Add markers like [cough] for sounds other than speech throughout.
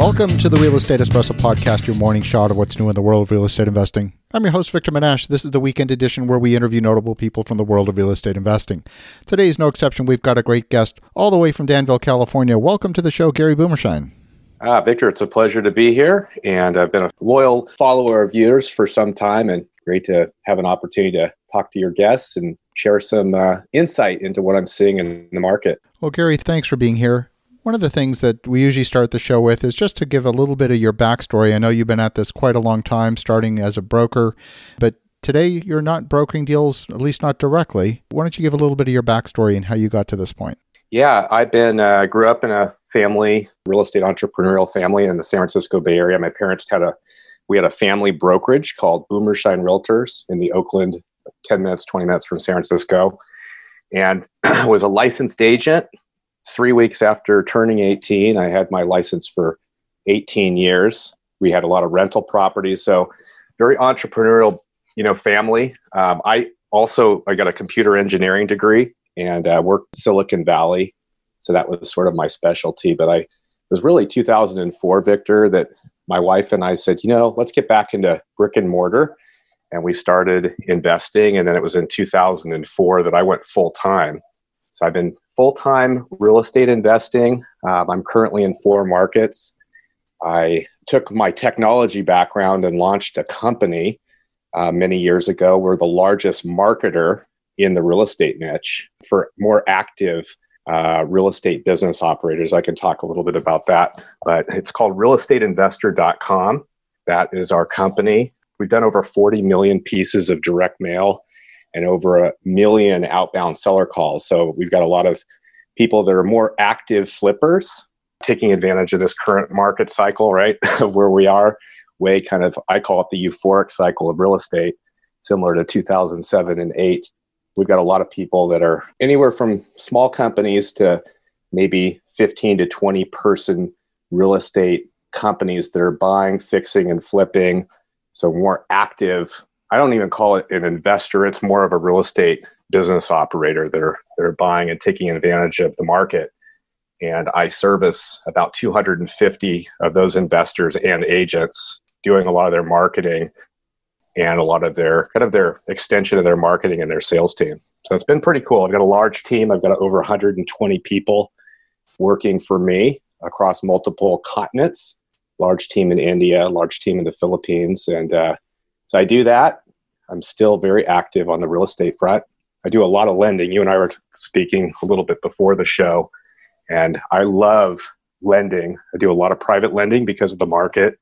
Welcome to the Real Estate Espresso Podcast, your morning shot of what's new in the world of real estate investing. I'm your host, Victor Menasce. This is the weekend edition where we interview notable people from the world of real estate investing. Today is no exception. We've got a great guest all the way from Danville, California. Welcome to the show, Gary Boomershine. Ah, Victor, it's a pleasure to be here. And I've been a loyal follower of yours for some time, and great to have an opportunity to talk to your guests and share some uh, insight into what I'm seeing in the market. Well, Gary, thanks for being here. One of the things that we usually start the show with is just to give a little bit of your backstory. I know you've been at this quite a long time, starting as a broker, but today you're not brokering deals, at least not directly. Why don't you give a little bit of your backstory and how you got to this point? Yeah, I've been uh, grew up in a family, real estate entrepreneurial family in the San Francisco Bay Area. My parents had a we had a family brokerage called Boomershine Realtors in the Oakland, 10 minutes, 20 minutes from San Francisco, and [clears throat] was a licensed agent three weeks after turning 18, I had my license for 18 years. We had a lot of rental properties, so very entrepreneurial, you know, family. Um, I also I got a computer engineering degree and uh, worked Silicon Valley, so that was sort of my specialty. But I it was really 2004, Victor, that my wife and I said, you know, let's get back into brick and mortar, and we started investing. And then it was in 2004 that I went full time. So I've been full time real estate investing. Um, I'm currently in four markets. I took my technology background and launched a company uh, many years ago. We're the largest marketer in the real estate niche for more active uh, real estate business operators. I can talk a little bit about that, but it's called realestateinvestor.com. That is our company. We've done over 40 million pieces of direct mail and over a million outbound seller calls. So we've got a lot of people that are more active flippers taking advantage of this current market cycle, right? [laughs] of where we are, way kind of, I call it the euphoric cycle of real estate, similar to 2007 and 8. We've got a lot of people that are anywhere from small companies to maybe 15 to 20 person real estate companies that are buying, fixing, and flipping. So more active I don't even call it an investor. It's more of a real estate business operator that are, that are buying and taking advantage of the market. And I service about 250 of those investors and agents doing a lot of their marketing and a lot of their kind of their extension of their marketing and their sales team. So it's been pretty cool. I've got a large team. I've got over 120 people working for me across multiple continents. Large team in India, large team in the Philippines, and uh, so I do that. I'm still very active on the real estate front. I do a lot of lending. You and I were speaking a little bit before the show, and I love lending. I do a lot of private lending because of the market,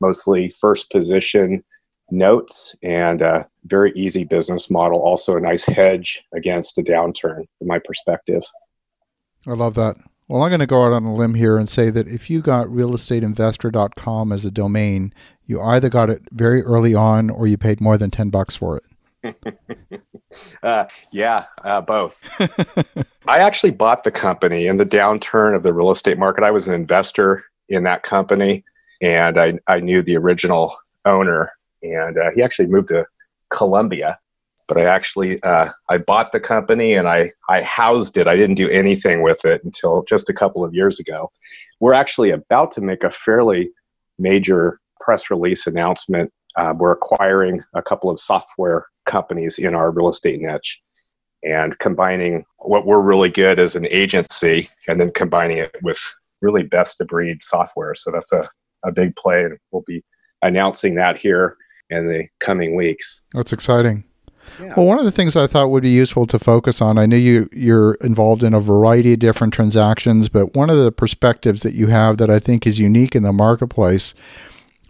mostly first position notes and a very easy business model. Also, a nice hedge against a downturn, from my perspective. I love that. Well, I'm going to go out on a limb here and say that if you got realestateinvestor.com as a domain, you either got it very early on or you paid more than 10 bucks for it. [laughs] uh, yeah, uh, both. [laughs] I actually bought the company in the downturn of the real estate market. I was an investor in that company and I, I knew the original owner and uh, he actually moved to Columbia. but I actually uh, I bought the company and I I housed it. I didn't do anything with it until just a couple of years ago. We're actually about to make a fairly major press release announcement. Uh, we're acquiring a couple of software companies in our real estate niche and combining what we're really good as an agency and then combining it with really best of breed software. So that's a, a big play and we'll be announcing that here in the coming weeks. That's exciting. Yeah. Well, one of the things I thought would be useful to focus on, I know you you're involved in a variety of different transactions, but one of the perspectives that you have that I think is unique in the marketplace,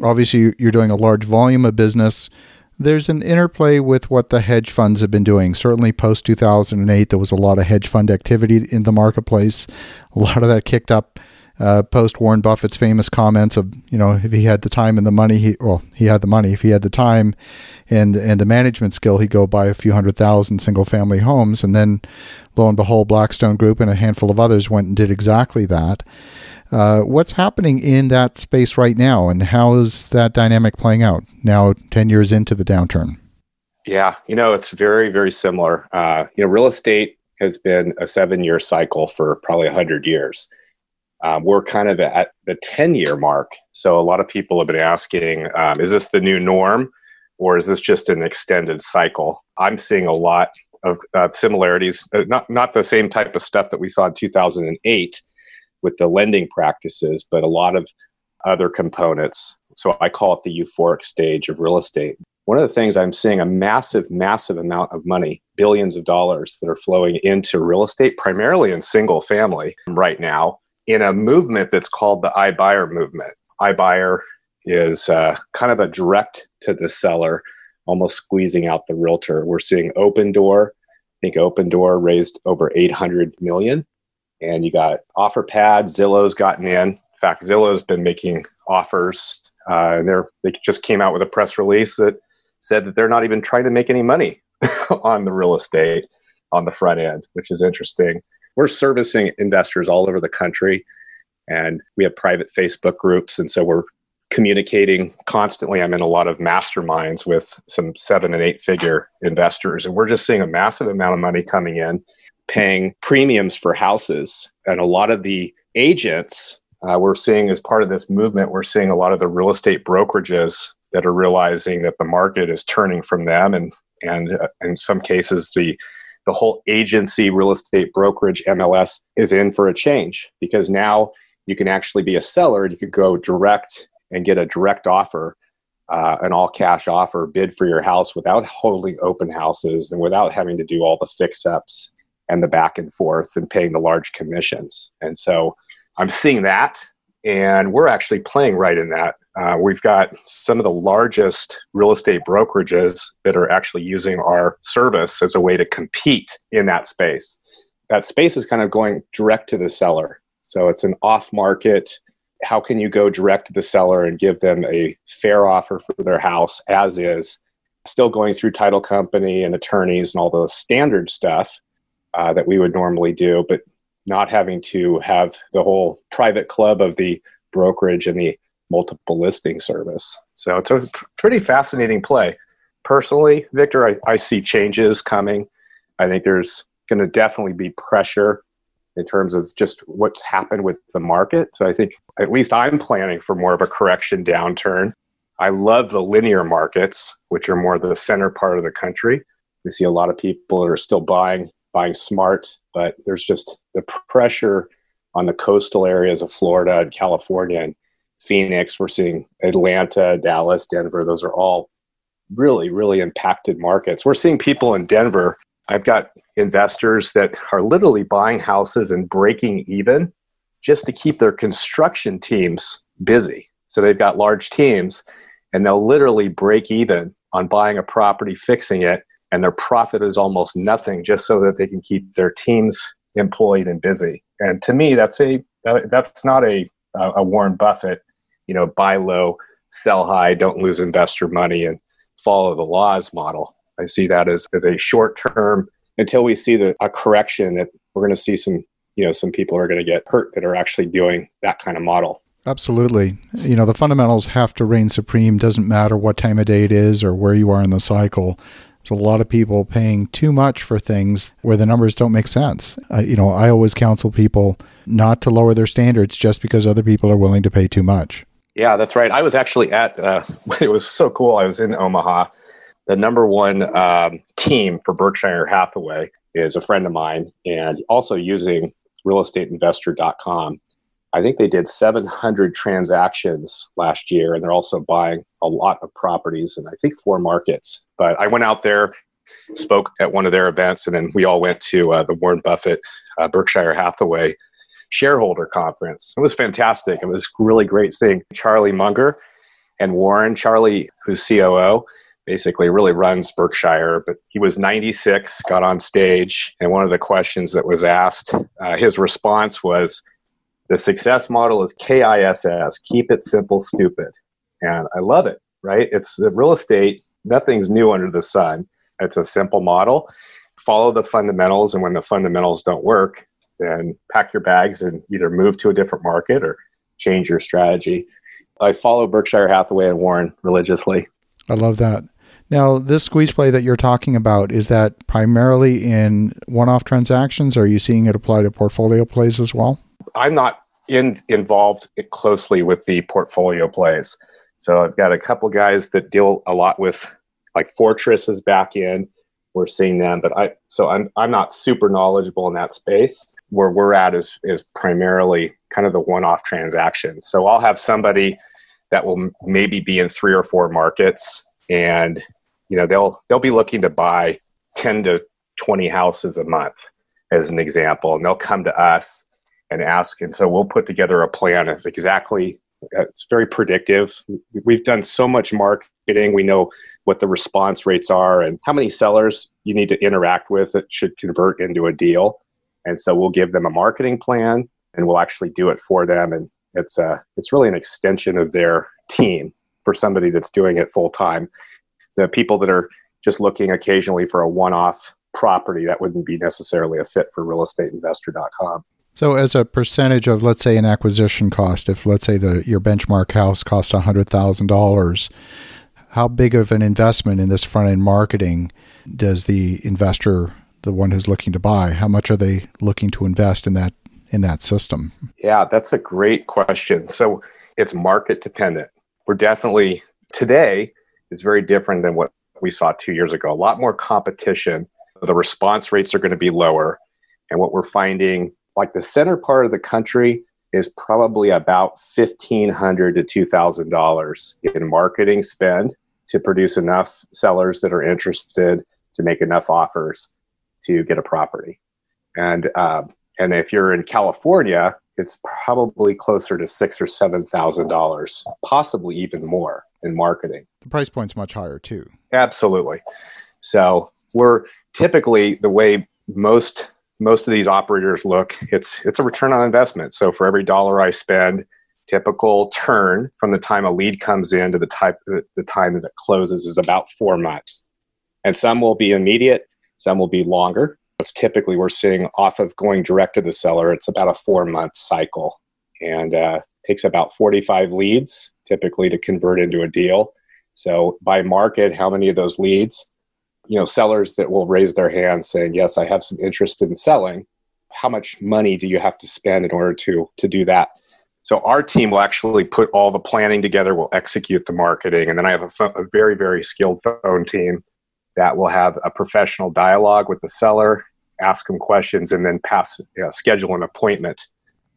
obviously you're doing a large volume of business. There's an interplay with what the hedge funds have been doing. Certainly post 2008, there was a lot of hedge fund activity in the marketplace. A lot of that kicked up uh, post Warren Buffett's famous comments of you know if he had the time and the money he well he had the money if he had the time and and the management skill he'd go buy a few hundred thousand single family homes and then lo and behold Blackstone Group and a handful of others went and did exactly that. Uh, what's happening in that space right now, and how is that dynamic playing out now, ten years into the downturn? Yeah, you know it's very very similar. Uh, you know, real estate has been a seven year cycle for probably hundred years Um, we're kind of at the 10 year mark. So a lot of people have been asking um, is this the new norm or is this just an extended cycle? I'm seeing a lot of uh, similarities, uh, not, not the same type of stuff that we saw in 2008 with the lending practices, but a lot of other components. So I call it the euphoric stage of real estate. One of the things I'm seeing a massive, massive amount of money, billions of dollars that are flowing into real estate, primarily in single family right now, in a movement that's called the iBuyer movement. iBuyer is uh, kind of a direct to the seller, almost squeezing out the realtor. We're seeing Opendoor. I think Opendoor raised over 800 million, and you got OfferPad, Zillow's gotten in. In fact, Zillow's been making offers, uh, and they're they just came out with a press release that said that they're not even trying to make any money [laughs] on the real estate on the front end, which is interesting. We're servicing investors all over the country, and we have private Facebook groups, and so we're communicating constantly. I'm in a lot of masterminds with some seven and eight figure investors, and we're just seeing a massive amount of money coming in, paying premiums for houses. And a lot of the agents uh, we're seeing as part of this movement, we're seeing a lot of the real estate brokerages that are realizing that the market is turning from them, and and uh, in some cases the the whole agency real estate brokerage MLS is in for a change because now you can actually be a seller and you can go direct and get a direct offer, uh, an all cash offer, bid for your house without holding open houses and without having to do all the fix ups and the back and forth and paying the large commissions. And so I'm seeing that, and we're actually playing right in that. Uh, we've got some of the largest real estate brokerages that are actually using our service as a way to compete in that space. That space is kind of going direct to the seller. So it's an off market how can you go direct to the seller and give them a fair offer for their house as is still going through title company and attorneys and all the standard stuff uh, that we would normally do but not having to have the whole private club of the brokerage and the multiple listing service so it's a pretty fascinating play personally victor I, I see changes coming i think there's going to definitely be pressure in terms of just what's happened with the market. So I think at least I'm planning for more of a correction downturn. I love the linear markets, which are more the center part of the country. We see a lot of people that are still buying buying smart, but there's just the pressure on the coastal areas of Florida and California and Phoenix. We're seeing Atlanta, Dallas, Denver. Those are all really, really impacted markets. We're seeing people in Denver I've got investors that are literally buying houses and breaking even just to keep their construction teams busy. So they've got large teams and they'll literally break even on buying a property, fixing it, and their profit is almost nothing just so that they can keep their teams employed and busy. And to me, that's a that's not a a Warren Buffett, you know, buy low, sell high, don't lose investor money, and follow the laws model. I see that as, as a short term until we see the, a correction that we're going to see some, you know, some people are going to get hurt that are actually doing that kind of model. Absolutely. You know, the fundamentals have to reign supreme. Doesn't matter what time of day it is or where you are in the cycle. There's a lot of people paying too much for things where the numbers don't make sense. Uh, you know, I always counsel people not to lower their standards just because other people are willing to pay too much. Yeah, that's right. I was actually at, uh, [laughs] it was so cool. I was in Omaha the number one um, team for Berkshire Hathaway is a friend of mine and also using realestateinvestor.com. I think they did 700 transactions last year, and they're also buying a lot of properties in I think four markets. But I went out there, spoke at one of their events, and then we all went to uh, the Warren Buffett uh, Berkshire Hathaway shareholder conference. It was fantastic. It was really great seeing Charlie Munger and Warren. Charlie, who's COO, basically really runs Berkshire. But he was 96, got on stage, and one of the questions that was asked, uh, his response was, "The success model is KISS: keep it simple, stupid." And I love it. Right? It's the real estate. Nothing's new under the sun. It's a simple model. Follow the fundamentals, and when the fundamentals don't work, then pack your bags and either move to a different market or change your strategy. I follow Berkshire Hathaway and Warren religiously. I love that. Now, this squeeze play that you're talking about, is that primarily in one off transactions? Or are you seeing it apply to portfolio plays as well? I'm not in, involved closely with the portfolio plays. So I've got a couple guys that deal a lot with like Fortress is back in. We're seeing them, but I so I'm I'm not super knowledgeable in that space. Where we're at is is primarily kind of the one-off transactions. So I'll have somebody that will maybe be in three or four markets, and you know they'll they'll be looking to buy ten to twenty houses a month, as an example, and they'll come to us and ask, and so we'll put together a plan of exactly. Uh, it's very predictive. We've done so much marketing. We know what the response rates are and how many sellers you need to interact with that should convert into a deal. And so we'll give them a marketing plan and we'll actually do it for them. And it's a, it's really an extension of their team for somebody that's doing it full time. The people that are just looking occasionally for a one-off property that wouldn't be necessarily a fit for realestateinvestor.com. So, as a percentage of, let's say, an acquisition cost, if let's say the your benchmark house costs hundred thousand dollars, how big of an investment in this front end marketing does the investor, the one who's looking to buy, how much are they looking to invest in that in that system? Yeah, that's a great question. So it's market dependent. We're definitely today is very different than what we saw two years ago. A lot more competition. The response rates are going to be lower. And what we're finding, like the center part of the country, is probably about 1,500 to two thousand dollars in marketing spend to produce enough sellers that are interested to make enough offers to get a property. And uh, and if you're in California, it's probably closer to six or seven thousand dollars, possibly even more in marketing. The price point's much higher too. Absolutely. So we're typically the way most most of these operators look. It's it's a return on investment. So for every dollar I spend, typical turn from the time a lead comes in to the type the time that it closes is about four months and some will be immediate some will be longer it's typically we're seeing off of going direct to the seller it's about a four month cycle and uh, takes about 45 leads typically to convert into a deal so by market how many of those leads you know sellers that will raise their hand saying yes i have some interest in selling how much money do you have to spend in order to to do that so our team will actually put all the planning together. We'll execute the marketing, and then I have a, a very very skilled phone team that will have a professional dialogue with the seller, ask them questions, and then pass you know, schedule an appointment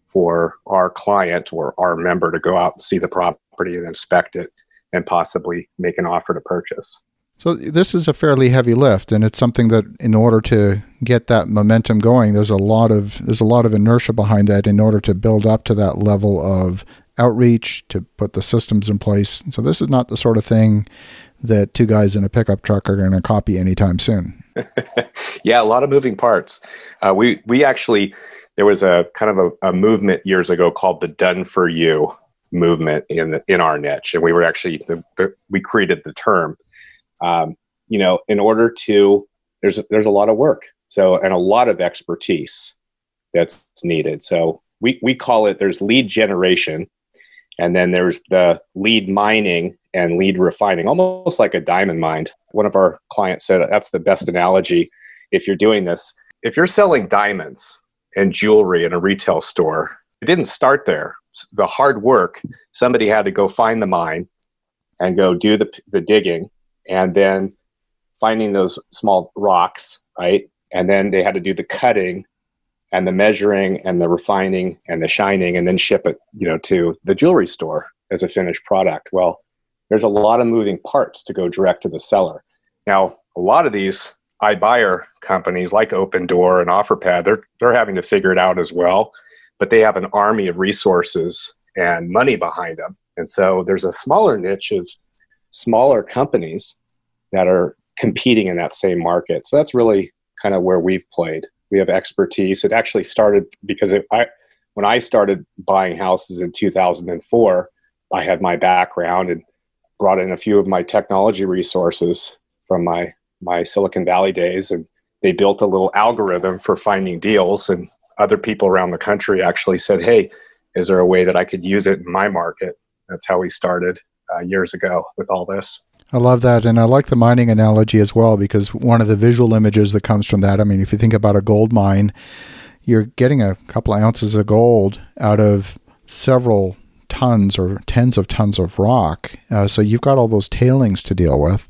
for our client or our member to go out and see the property and inspect it and possibly make an offer to purchase. So this is a fairly heavy lift, and it's something that, in order to get that momentum going, there's a lot of there's a lot of inertia behind that. In order to build up to that level of outreach, to put the systems in place. So this is not the sort of thing that two guys in a pickup truck are going to copy anytime soon. [laughs] yeah, a lot of moving parts. Uh, we we actually there was a kind of a, a movement years ago called the "Done for You" movement in in our niche, and we were actually the, the, we created the term um, you know, in order to there's there's a lot of work, so and a lot of expertise that's needed. So we we call it there's lead generation, and then there's the lead mining and lead refining, almost like a diamond mine. One of our clients said that's the best analogy. If you're doing this, if you're selling diamonds and jewelry in a retail store, it didn't start there. The hard work, somebody had to go find the mine and go do the, the digging and then finding those small rocks, right? And then they had to do the cutting and the measuring and the refining and the shining and then ship it, you know, to the jewelry store as a finished product. Well, there's a lot of moving parts to go direct to the seller. Now, a lot of these iBuyer companies like Opendoor and OfferPad, they're they're having to figure it out as well, but they have an army of resources and money behind them. And so there's a smaller niche of smaller companies that are competing in that same market. So that's really kind of where we've played. We have expertise. It actually started because it, I, when I started buying houses in 2004, I had my background and brought in a few of my technology resources from my my Silicon Valley days, and they built a little algorithm for finding deals. And other people around the country actually said, "Hey, is there a way that I could use it in my market?" That's how we started uh, years ago with all this. I love that. And I like the mining analogy as well because one of the visual images that comes from that, I mean, if you think about a gold mine, you're getting a couple of ounces of gold out of several tons or tens of tons of rock. Uh, so you've got all those tailings to deal with.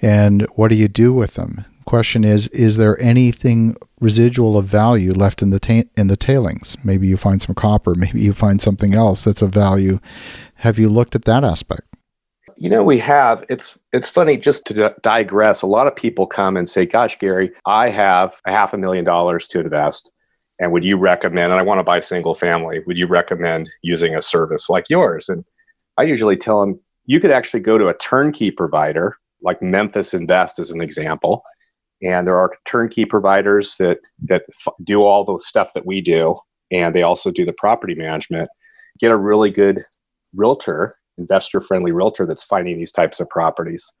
And what do you do with them? Question is: Is there anything residual of value left in the ta- in the tailings? Maybe you find some copper. Maybe you find something else that's of value. Have you looked at that aspect? You know, we have. It's it's funny just to digress. A lot of people come and say, "Gosh, Gary, I have a half a million dollars to invest, and would you recommend? And I want to buy single family. Would you recommend using a service like yours?" And I usually tell them, you could actually go to a turnkey provider like Memphis Invest, as an example, and there are turnkey providers that that f- do all the stuff that we do, and they also do the property management. Get a really good realtor investor friendly realtor that's finding these types of properties.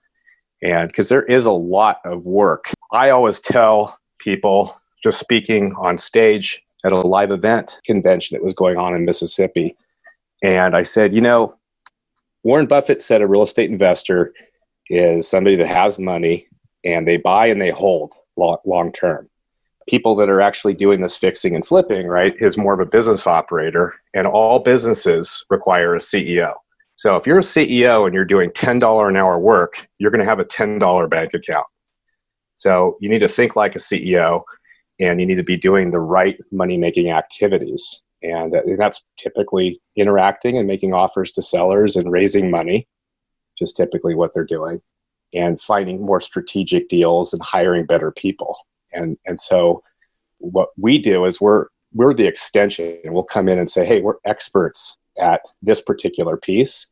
And because there is a lot of work, I always tell people just speaking on stage at a live event convention that was going on in Mississippi. And I said, you know, Warren Buffett said a real estate investor is somebody that has money and they buy and they hold long, term. People that are actually doing this fixing and flipping, right, is more of a business operator. And all businesses require a CEO. So if you're a CEO and you're doing $10 an hour work, you're going to have a $10 bank account. So you need to think like a CEO and you need to be doing the right money making activities. And uh, that's typically interacting and making offers to sellers and raising money, just typically what they're doing, and finding more strategic deals and hiring better people. And, and so what we do is we're, we're the extension and we'll come in and say, hey, we're experts at this particular piece,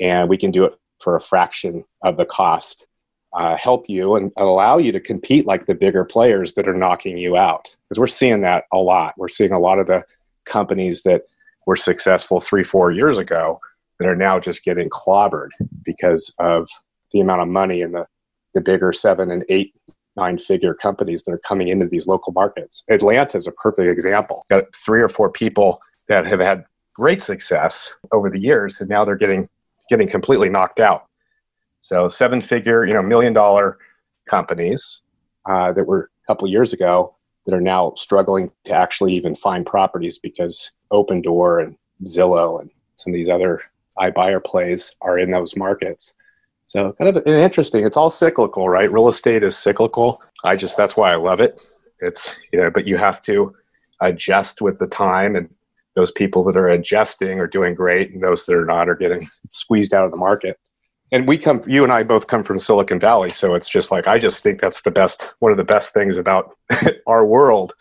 and we can do it for a fraction of the cost. Uh, help you and allow you to compete like the bigger players that are knocking you out. Because we're seeing that a lot. We're seeing a lot of the companies that were successful three, four years ago that are now just getting clobbered because of the amount of money and the, the bigger seven and eight, nine figure companies that are coming into these local markets. Atlanta is a perfect example. Got three or four people that have had great success over the years, and now they're getting getting completely knocked out. So seven figure, you know, million dollar companies uh, that were a couple years ago that are now struggling to actually even find properties because Opendoor and Zillow and some of these other iBuyer plays are in those markets. So kind of interesting. It's all cyclical, right? Real estate is cyclical. I just that's why I love it. It's you know, but you have to adjust with the time and those people that are adjusting are doing great and those that are not are getting [laughs] squeezed out of the market and we come you and i both come from silicon valley so it's just like i just think that's the best one of the best things about [laughs] our world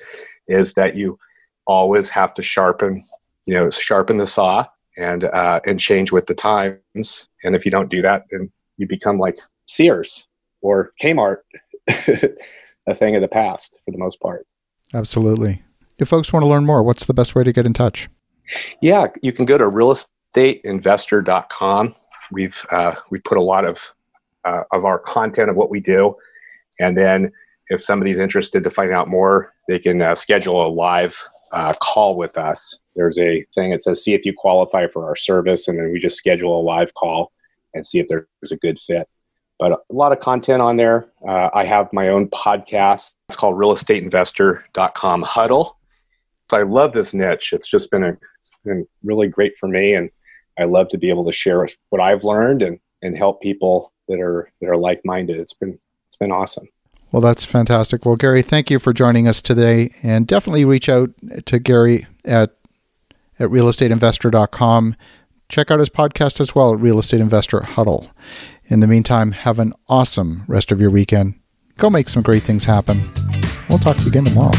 is that you always have to sharpen you know sharpen the saw and uh, and change with the times and if you don't do that then you become like sears or kmart [laughs] a thing of the past for the most part absolutely if folks want to learn more, what's the best way to get in touch? Yeah, you can go to realestateinvestor.com. We've uh, we put a lot of uh, of our content of what we do, and then if somebody's interested to find out more, they can uh, schedule a live uh, call with us. There's a thing that says "See if you qualify for our service," and then we just schedule a live call and see if there's a good fit. But a lot of content on there. Uh, I have my own podcast. It's called realestateinvestor.com huddle So I love this niche. It's just been a it's been really great for me, and I love to be able to share what I've learned and and help people that are that are like minded. It's been it's been awesome. Well, that's fantastic. Well, Gary, thank you for joining us today, and definitely reach out to Gary at at realestateinvestor.com. Check out his podcast as well at Real Estate Investor Huddle. In the meantime, have an awesome rest of your weekend. Go make some great things happen. We'll talk to you again tomorrow.